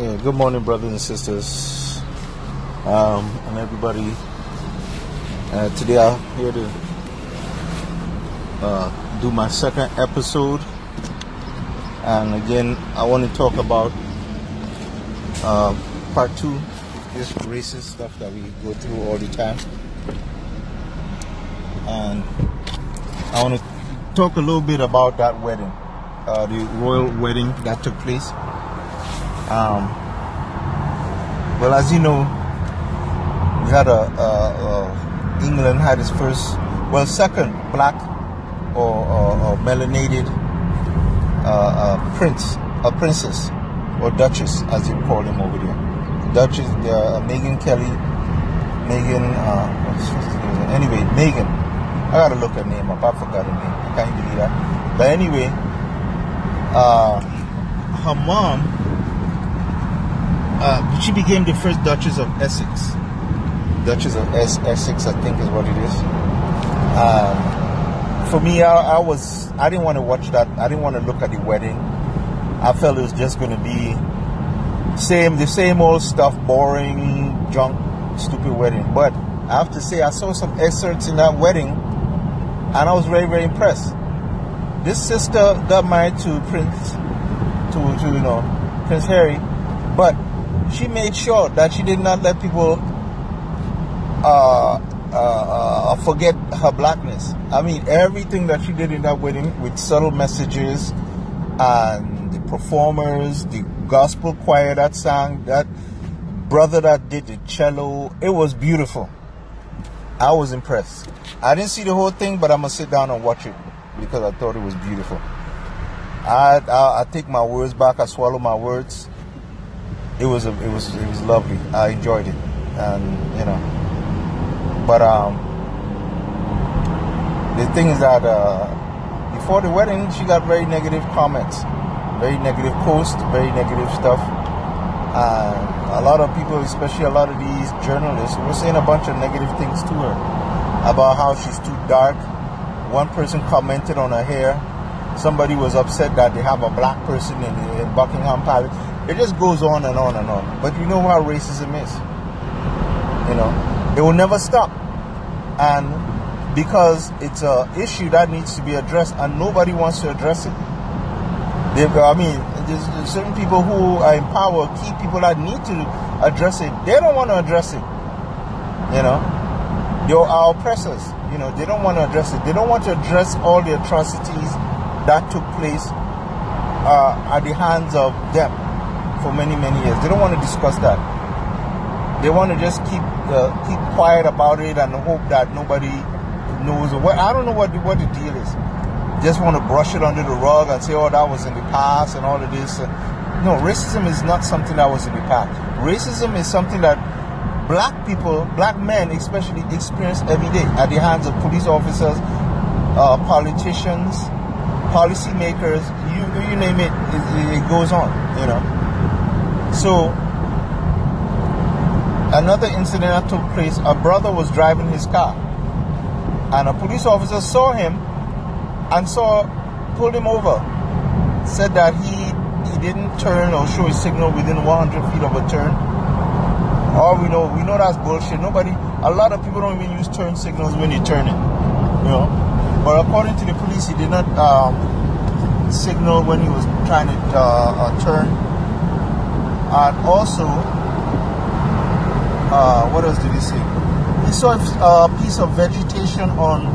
Yeah, good morning, brothers and sisters, um, and everybody. Uh, today I'm here to uh, do my second episode, and again, I want to talk about uh, part two, this racist stuff that we go through all the time, and I want to talk a little bit about that wedding, uh, the royal wedding that took place. Um, well, as you know, we had a, a, a England had its first, well, second black or, or, or melanated uh, uh, prince, a princess or duchess, as you call them over there. Duchess, uh, Meghan Kelly, Megan, uh, anyway, Megan. I gotta look her name up. I forgot her name. I can't believe that. But anyway, uh, her mom uh, she became the first Duchess of Essex. Duchess of es- Essex, I think, is what it is. Um, for me, I, I, was I didn't want to watch that. I didn't want to look at the wedding. I felt it was just going to be same the same old stuff, boring, junk, stupid wedding. But I have to say, I saw some excerpts in that wedding, and I was very very impressed. This sister got married to Prince, to, to you know Prince Harry, but she made sure that she did not let people uh, uh, uh, forget her blackness. I mean, everything that she did in that wedding with subtle messages and the performers, the gospel choir that sang, that brother that did the cello, it was beautiful. I was impressed. I didn't see the whole thing, but I'm gonna sit down and watch it because I thought it was beautiful. I, I, I take my words back. I swallow my words it was a, it was it was lovely. I enjoyed it, and you know, but um, the thing is that uh, before the wedding, she got very negative comments, very negative posts, very negative stuff. And a lot of people, especially a lot of these journalists, were saying a bunch of negative things to her about how she's too dark. One person commented on her hair. Somebody was upset that they have a black person in, in Buckingham Palace it just goes on and on and on. But you know how racism is. You know, it will never stop. And because it's a issue that needs to be addressed and nobody wants to address it. They've, I mean, there's, there's certain people who are in power, key people that need to address it. They don't want to address it. You know, they're our oppressors. You know, they don't want to address it. They don't want to address all the atrocities that took place uh, at the hands of them for many many years. They don't want to discuss that. They want to just keep uh, keep quiet about it and hope that nobody knows. What I don't know what the, what the deal is. Just want to brush it under the rug and say, "Oh, that was in the past," and all of this. No, racism is not something that was in the past. Racism is something that black people, black men especially, experience every day at the hands of police officers, uh, politicians, policymakers. You you name it, it, it goes on. You know. So, another incident that took place a brother was driving his car, and a police officer saw him and saw, pulled him over. Said that he, he didn't turn or show his signal within 100 feet of a turn. All we know, we know that's bullshit. Nobody, a lot of people don't even use turn signals when you're turning, you know. But according to the police, he did not um, signal when he was trying to uh, uh, turn and also uh, what else did he say? He saw a piece of vegetation on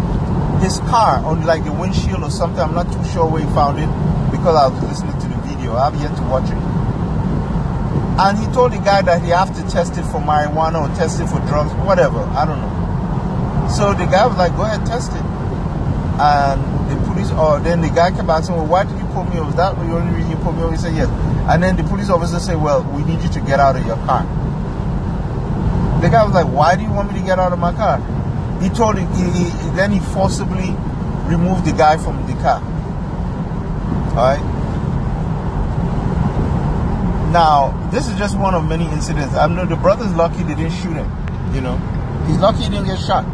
his car, on like the windshield or something. I'm not too sure where he found it because I was listening to the video. I have yet to watch it. And he told the guy that he have to test it for marijuana or test it for drugs, whatever. I don't know. So the guy was like, "Go ahead, test it." And the police, or then the guy came back saying, "Well, why did you pull me over? Was that the only reason you pulled me over?" He said, "Yes." And then the police officer said, Well, we need you to get out of your car. The guy was like, Why do you want me to get out of my car? He told him, he, he, then he forcibly removed the guy from the car. Alright? Now, this is just one of many incidents. I know the brother's lucky they didn't shoot him. You know, he's lucky he didn't get shot.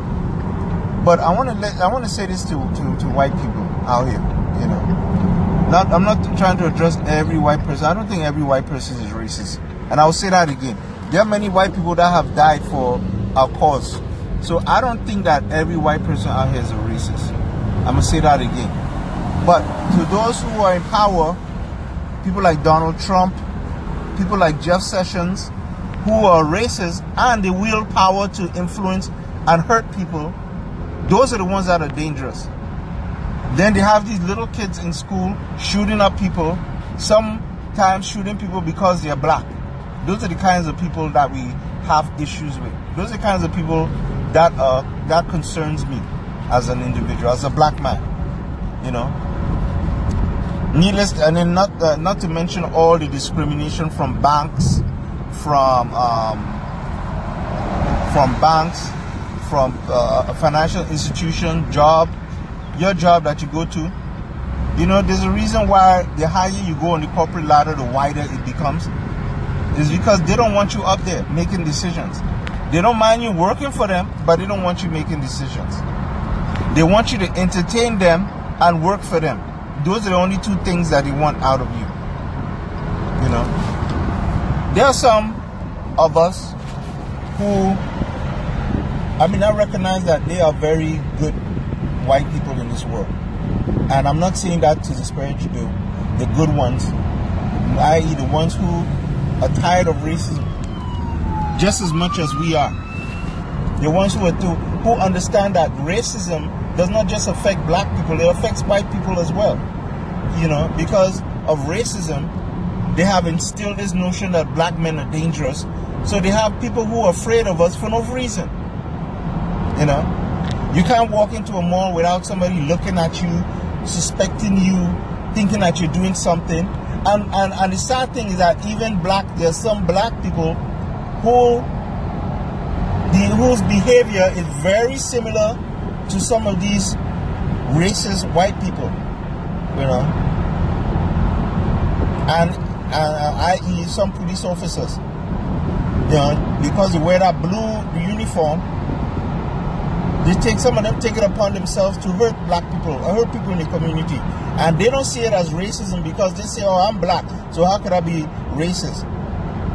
But I want to let I want to say this to, to, to white people out here. You know, not, I'm not trying to address every white person. I don't think every white person is racist. And I'll say that again. There are many white people that have died for our cause. So I don't think that every white person out here is a racist. I'm gonna say that again. But to those who are in power, people like Donald Trump, people like Jeff Sessions, who are racist and they wield power to influence and hurt people, those are the ones that are dangerous. Then they have these little kids in school shooting up people, sometimes shooting people because they're black. Those are the kinds of people that we have issues with. Those are the kinds of people that uh, that concerns me as an individual, as a black man. You know, needless, and then not uh, not to mention all the discrimination from banks, from um, from banks, from uh, a financial institution, job, your job that you go to. You know, there's a reason why the higher you go on the corporate ladder, the wider it becomes. Is because they don't want you up there making decisions. They don't mind you working for them, but they don't want you making decisions. They want you to entertain them and work for them. Those are the only two things that they want out of you. You know? There are some of us who, I mean, I recognize that they are very good white people in this world. And I'm not saying that to disparage the, the good ones, i.e., the ones who are tired of racism just as much as we are. The ones who are to, who understand that racism does not just affect black people, it affects white people as well. You know, because of racism, they have instilled this notion that black men are dangerous. So they have people who are afraid of us for no reason. You know, you can't walk into a mall without somebody looking at you, suspecting you, thinking that you're doing something. And, and, and the sad thing is that even black, there's some black people who, the, whose behavior is very similar to some of these racist white people, you know, and uh, i.e. some police officers, you know, because they wear that blue uniform, they take some of them take it upon themselves to hurt black people or hurt people in the community, and they don't see it as racism because they say, "Oh, I'm black, so how could I be racist?"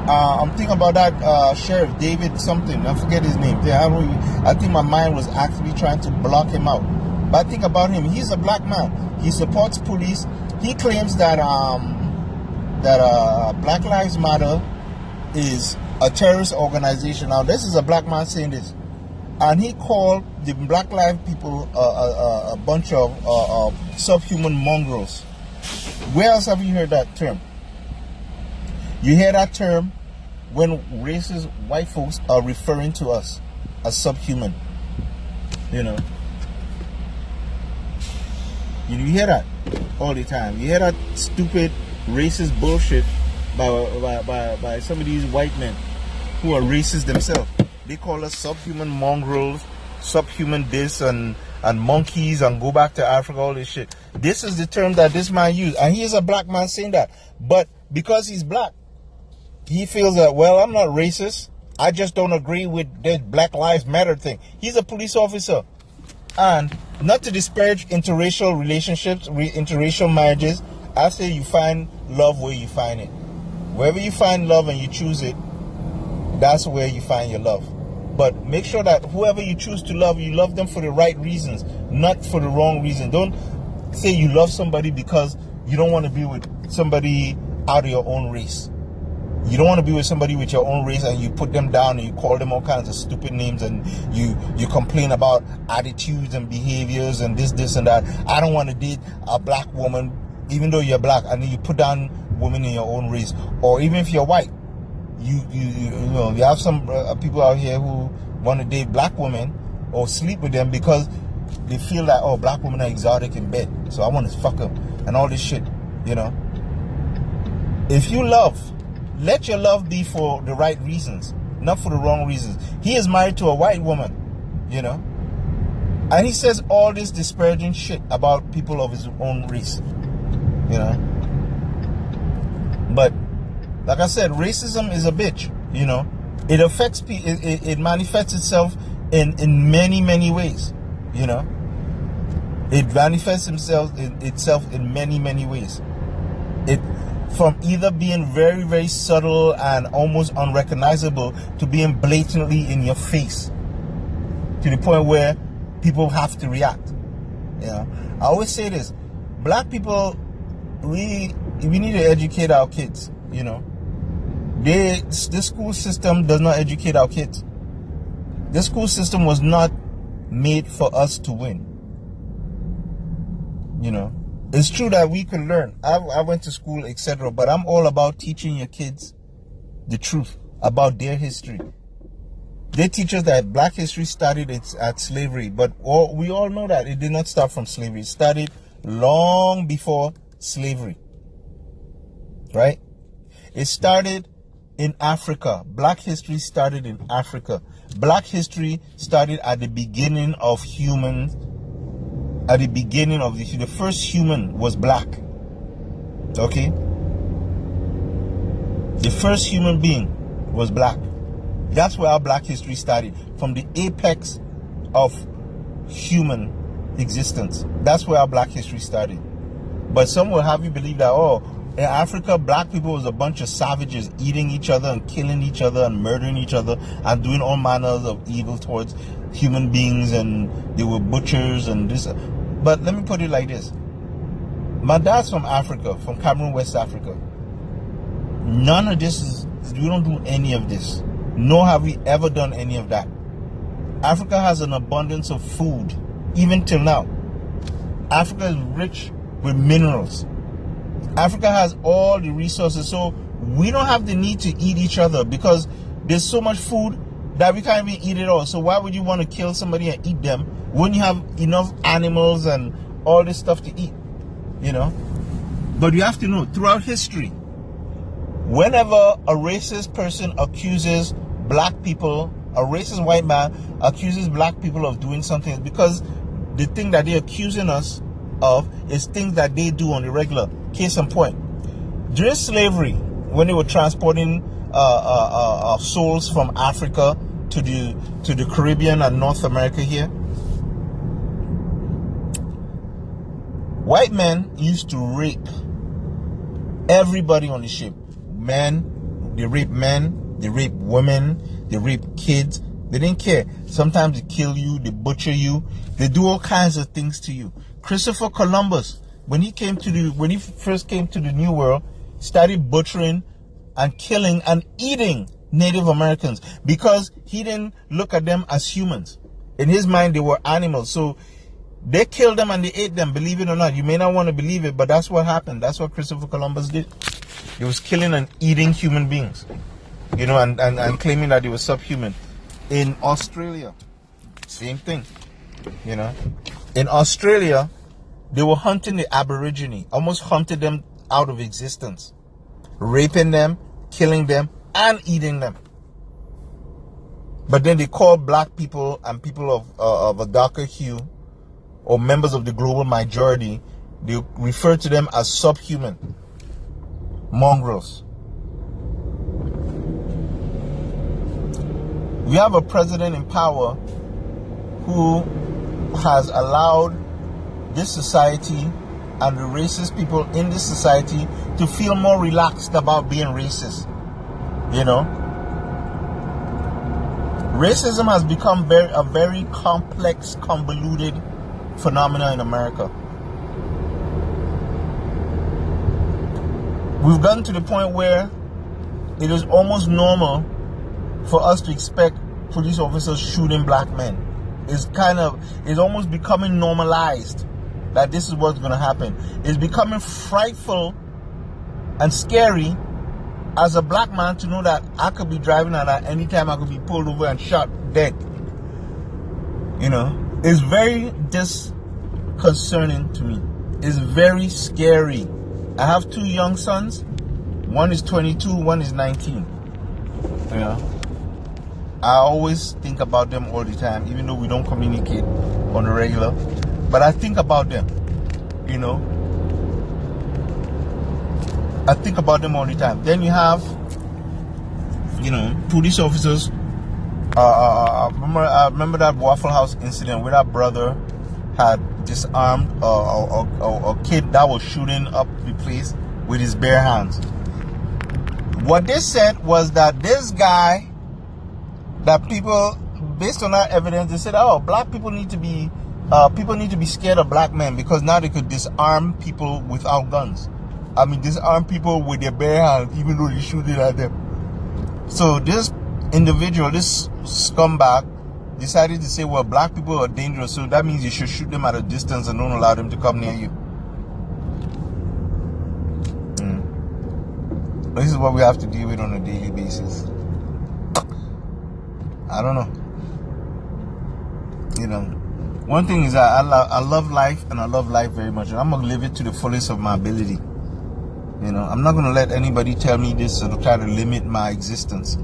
Uh, I'm thinking about that uh, sheriff David something. I forget his name. Yeah, I, I think my mind was actually trying to block him out. But I think about him. He's a black man. He supports police. He claims that um, that uh, Black Lives Matter is a terrorist organization. Now, this is a black man saying this, and he called the Black Lives people uh, a, a, bunch of uh, uh, subhuman mongrels. Where else have you heard that term? You hear that term when racist white folks are referring to us as subhuman. You know. You hear that all the time. You hear that stupid racist bullshit by, by, by, by some of these white men who are racist themselves. They call us subhuman mongrels, subhuman this and and monkeys and go back to Africa, all this shit. This is the term that this man used. And he is a black man saying that. But because he's black, he feels that, well, I'm not racist. I just don't agree with the Black Lives Matter thing. He's a police officer. And not to disparage interracial relationships, interracial marriages, I say you find love where you find it. Wherever you find love and you choose it, that's where you find your love. But make sure that whoever you choose to love, you love them for the right reasons, not for the wrong reason. Don't say you love somebody because you don't want to be with somebody out of your own race. You don't want to be with somebody with your own race and you put them down and you call them all kinds of stupid names and you you complain about attitudes and behaviors and this this and that. I don't want to date a black woman even though you're black and then you put down women in your own race or even if you're white. You you you, know you have some uh, people out here who want to date black women or sleep with them because they feel that oh black women are exotic in bed so I want to fuck them and all this shit. You know. If you love let your love be for the right reasons, not for the wrong reasons. He is married to a white woman, you know, and he says all this disparaging shit about people of his own race, you know. Like I said, racism is a bitch, you know. It affects people. It, it, it manifests itself in in many many ways, you know. It manifests itself in, itself in many many ways. It from either being very, very subtle and almost unrecognizable to being blatantly in your face to the point where people have to react. You know, I always say this: black people, we we need to educate our kids. You know, they the school system does not educate our kids. The school system was not made for us to win. You know, it's true that we can learn. I, I went to school, etc. But I'm all about teaching your kids the truth about their history. They teach us that black history started at slavery, but all, we all know that it did not start from slavery. It started long before slavery. Right? It started in Africa. Black history started in Africa. Black history started at the beginning of human at the beginning of the the first human was black. Okay? The first human being was black. That's where our black history started. From the apex of human existence. That's where our black history started. But some will have you believe that, oh, in Africa, black people was a bunch of savages eating each other and killing each other and murdering each other and doing all manners of evil towards human beings and they were butchers and this. But let me put it like this. My dad's from Africa, from Cameroon, West Africa. None of this is, we don't do any of this. Nor have we ever done any of that. Africa has an abundance of food, even till now. Africa is rich with minerals. Africa has all the resources, so we don't have the need to eat each other because there's so much food that we can't even eat it all. So why would you want to kill somebody and eat them when you have enough animals and all this stuff to eat? You know? But you have to know throughout history, whenever a racist person accuses black people, a racist white man accuses black people of doing something because the thing that they're accusing us of is things that they do on the regular. Case in point, during slavery, when they were transporting uh, uh, uh, uh, souls from Africa to the to the Caribbean and North America here, white men used to rape everybody on the ship. Men, they rape men, they rape women, they rape kids. They didn't care. Sometimes they kill you, they butcher you, they do all kinds of things to you. Christopher Columbus, when he came to the when he first came to the New World, started butchering and killing and eating Native Americans because he didn't look at them as humans. In his mind, they were animals. So they killed them and they ate them, believe it or not. You may not want to believe it, but that's what happened. That's what Christopher Columbus did. He was killing and eating human beings you know, and, and, and claiming that he was subhuman. In Australia, same thing, you know. In Australia, they were hunting the Aborigine, almost hunted them out of existence, raping them, killing them, and eating them. But then they called black people and people of, uh, of a darker hue, or members of the global majority, they refer to them as subhuman mongrels. We have a president in power who has allowed this society and the racist people in this society to feel more relaxed about being racist. You know? Racism has become very a very complex, convoluted phenomenon in America. We've gotten to the point where it is almost normal for us to expect police officers shooting black men. It's kind of, it's almost becoming normalized that this is what's going to happen. It's becoming frightful and scary as a black man to know that I could be driving and at any time I could be pulled over and shot dead. You know, it's very disconcerting to me. It's very scary. I have two young sons. One is 22, one is 19. You know, I always think about them all the time, even though we don't communicate on a regular. But I think about them, you know. I think about them all the time. Then you have, you know, police officers. Uh, uh, uh remember, I remember that Waffle House incident where that brother had disarmed a, a, a, a kid that was shooting up the place with his bare hands. What they said was that this guy, that people, based on that evidence, they said, oh, black people need to be, uh, people need to be scared of black men because now they could disarm people without guns. I mean, disarm people with their bare hands, even though they're shooting at them. So this individual, this scumbag, decided to say, well, black people are dangerous, so that means you should shoot them at a distance and don't allow them to come near you. Mm. This is what we have to deal with on a daily basis. I don't know. You know, one thing is I, I, love, I love life and I love life very much. I'm going to live it to the fullest of my ability. You know, I'm not going to let anybody tell me this or try to limit my existence.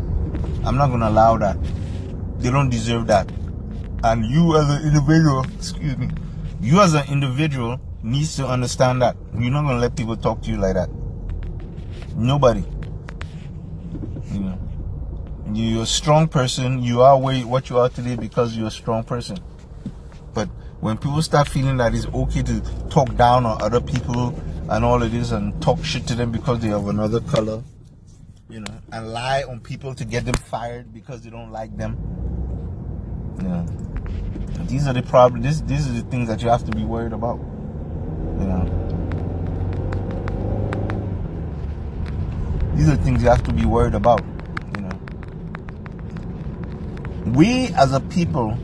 I'm not going to allow that. They don't deserve that. And you as an individual, excuse me, you as an individual needs to understand that. You're not going to let people talk to you like that. Nobody. You know. You're a strong person. You are what you are today because you're a strong person. When people start feeling that it's okay to talk down on other people and all of this and talk shit to them because they have another color, you know, and lie on people to get them fired because they don't like them, you know, these are the problems. This, these are the things that you have to be worried about. You know. These are the things you have to be worried about. You know. We as a people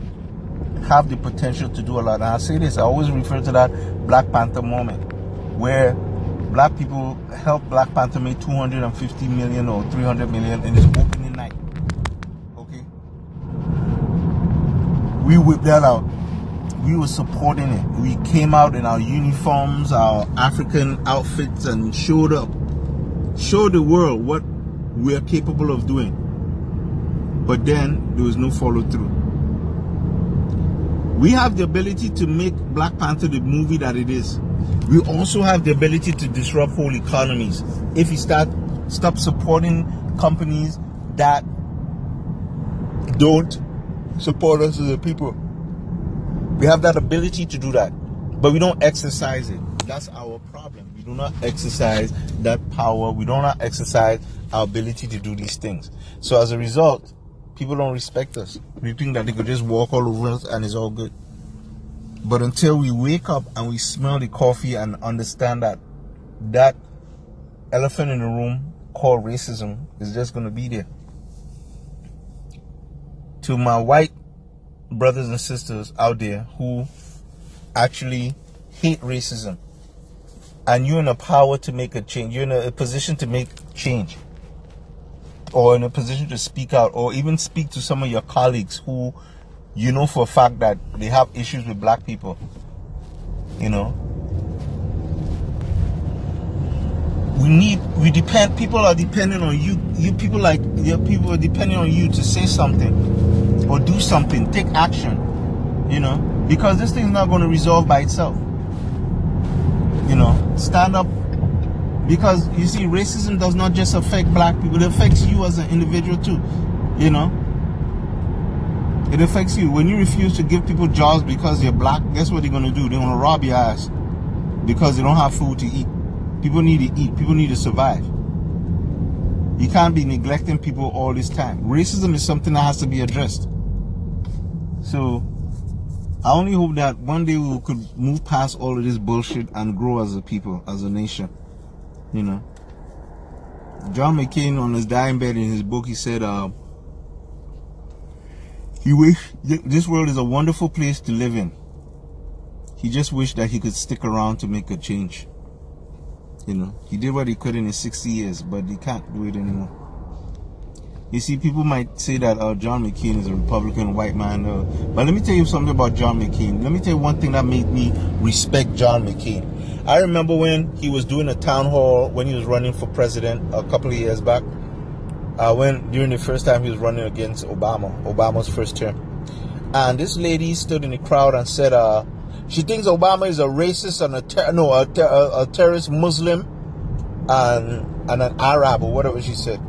have the potential to do a lot. And I say this, I always refer to that Black Panther moment where black people helped Black Panther make 250 million or 300 million in its opening night. Okay? We whipped that out. We were supporting it. We came out in our uniforms, our African outfits, and showed up. Showed the world what we're capable of doing. But then there was no follow through. We have the ability to make Black Panther the movie that it is. We also have the ability to disrupt whole economies if we start stop supporting companies that don't support us as a people. We have that ability to do that, but we don't exercise it. That's our problem. We do not exercise that power. We do not exercise our ability to do these things. So as a result, people don't respect us. We think that they could just walk all over us and it's all good. But until we wake up and we smell the coffee and understand that that elephant in the room called racism is just going to be there to my white brothers and sisters out there who actually hate racism and you're in a power to make a change you're in a, position to make change or in a position to speak out or even speak to some of your colleagues who you know for a fact that they have issues with black people you know? We need we depend people are depending on you. You people like your people are depending on you to say something or do something take action you know? Because this thing is not going to resolve by itself. You know stand up because you see racism does not just affect black people it affects you as an individual too you know it affects you when you refuse to give people jobs because you're black guess what they're to do they're to rob your ass because they don't have food to eat People need to eat. People need to survive. You can't be neglecting people all this time. Racism is something that has to be addressed. So, I only hope that one day we could move past all of this bullshit and grow as a people, as a nation. You know. John McCain on his dying bed in his book, he said, uh, he wish this world is a wonderful place to live in. He just wished that he could stick around to make a change. You know, he did what he could in his 60 years, but he can't do it anymore. You see, people might say that uh, John McCain is a Republican white man, uh, but let me tell you something about John McCain. Let me tell you one thing that made me respect John McCain. I remember when he was doing a town hall when he was running for president a couple of years back. Uh, when during the first time he was running against Obama, Obama's first term, and this lady stood in the crowd and said, uh, she thinks Obama is a racist and a ter- no a, ter- a, terrorist Muslim and and an Arab or whatever she said.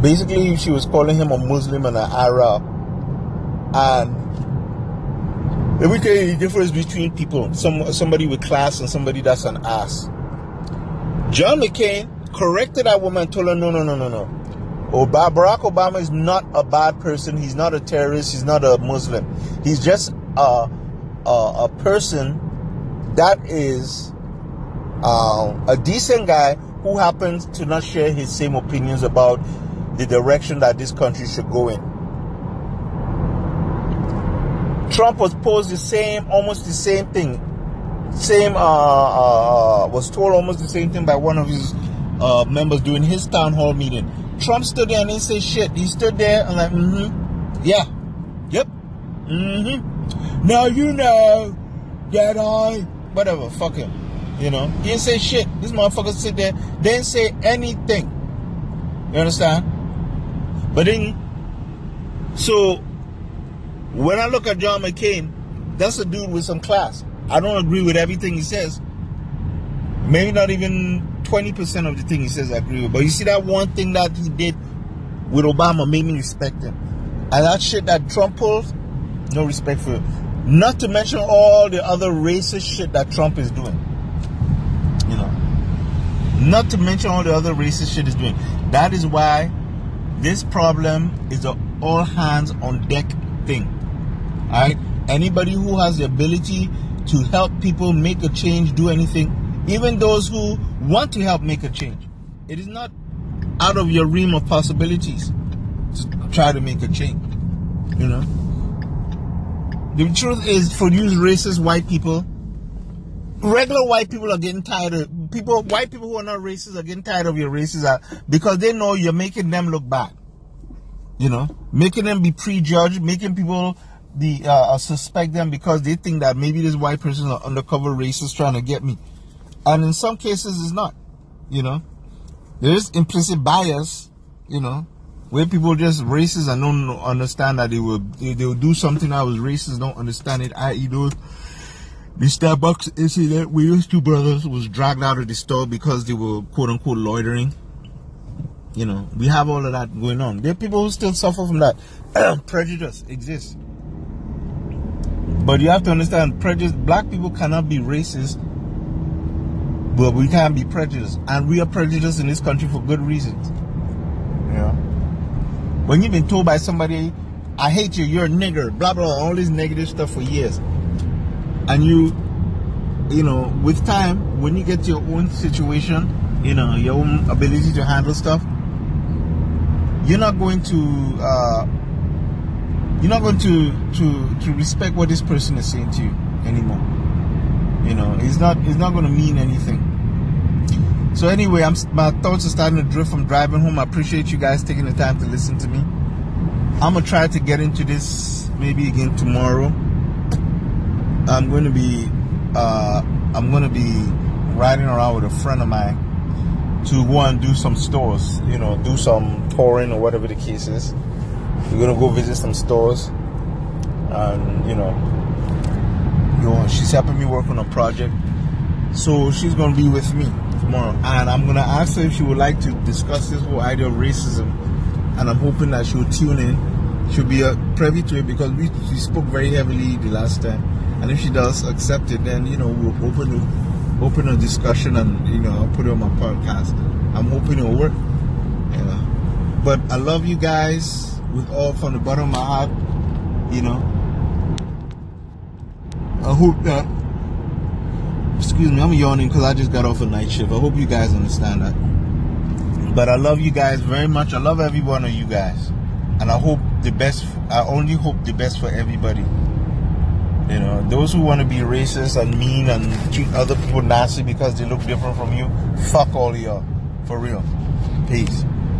Basically, she was calling him a Muslim and an Arab. And let me tell you the difference between people. Some somebody with class and somebody that's an ass. John McCain corrected that woman told her, no, no, no, no, no. Obama, Barack Obama is not a bad person. He's not a terrorist. He's not a Muslim. He's just a, a, a person that is uh, a decent guy who happens to not share his same opinions about the direction that this country should go in. Trump was posed the same, almost the same thing. Same, uh, uh, uh, was told almost the same thing by one of his uh, members during his town hall meeting. Trump stood there and didn't say shit. He stood there and like, mm-hmm, yeah, yep, mm-hmm. Now you know that I, whatever, fuck him. You know, he didn't say shit. This motherfucker sit there, didn't say anything. You understand? But then, so when I look at John McCain, that's a dude with some class. I don't agree with everything he says. Maybe not even 20% of the thing he says I agree with. But you see that one thing that he did with Obama made me respect him. And that shit that Trump pulls, no respect for. Not to mention all the other racist shit that Trump is doing. You know. Not to mention all the other racist shit he's doing. That is why this problem is a all hands on deck thing. Alright? Anybody who has the ability to help people make a change, do anything, even those who want to help make a change. It is not out of your realm of possibilities to try to make a change. You know? The truth is, for you racist white people, regular white people are getting tired of people. White people who are not racist are getting tired of your racism because they know you're making them look bad. You know, making them be prejudged, making people the uh, suspect them because they think that maybe this white person is an undercover racist trying to get me and in some cases it's not. You know, there is implicit bias. You know, where people just racist and don't understand that they will they, will do something that was racist, don't understand it. I.e., those the Starbucks incident where those two brothers was dragged out of the store because they were quote unquote loitering. You know, we have all of that going on. There are people who still suffer from that. prejudice exists. But you have to understand, prejudice. Black people cannot be racist but we can't be prejudiced. And we are prejudiced in this country for good reasons. Yeah. When you've been told by somebody, I hate you, you're a nigger, blah, blah, all this negative stuff for years. And you, you know, with time, when you get to your own situation, you know, your own ability to handle stuff, you're not going to, uh, you're not going to, to, to respect what this person is saying to you anymore. You know, it's not it's not going to mean anything. So anyway, I'm my thoughts are starting to drift from driving home. I appreciate you guys taking the time to listen to me. I'm gonna try to get into this maybe again tomorrow. I'm going to be uh, I'm going to be riding around with a friend of mine to go and do some stores. You know, do some touring or whatever the case is. We're gonna go visit some stores, and you know, you know, she's helping me work on a project. So she's gonna be with me tomorrow, and I'm gonna ask her if she would like to discuss this whole idea of racism. And I'm hoping that she'll tune in. She'll be uh, privy to it because we, we spoke very heavily the last time. And if she does accept it, then you know we'll open a, open a discussion and you know I'll put it on my podcast. I'm hoping it'll work. But I love you guys with all from the bottom of my heart. You know, I hope that. Excuse me, I'm yawning because I just got off a night shift. I hope you guys understand that. But I love you guys very much. I love every one of you guys. And I hope the best, I only hope the best for everybody. You know, those who want to be racist and mean and treat other people nasty because they look different from you, fuck all y'all. For real. Peace.